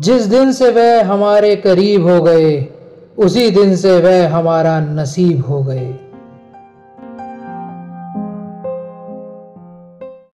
जिस दिन से वह हमारे करीब हो गए, उसी दिन से वह हमारा नसीब हो गए।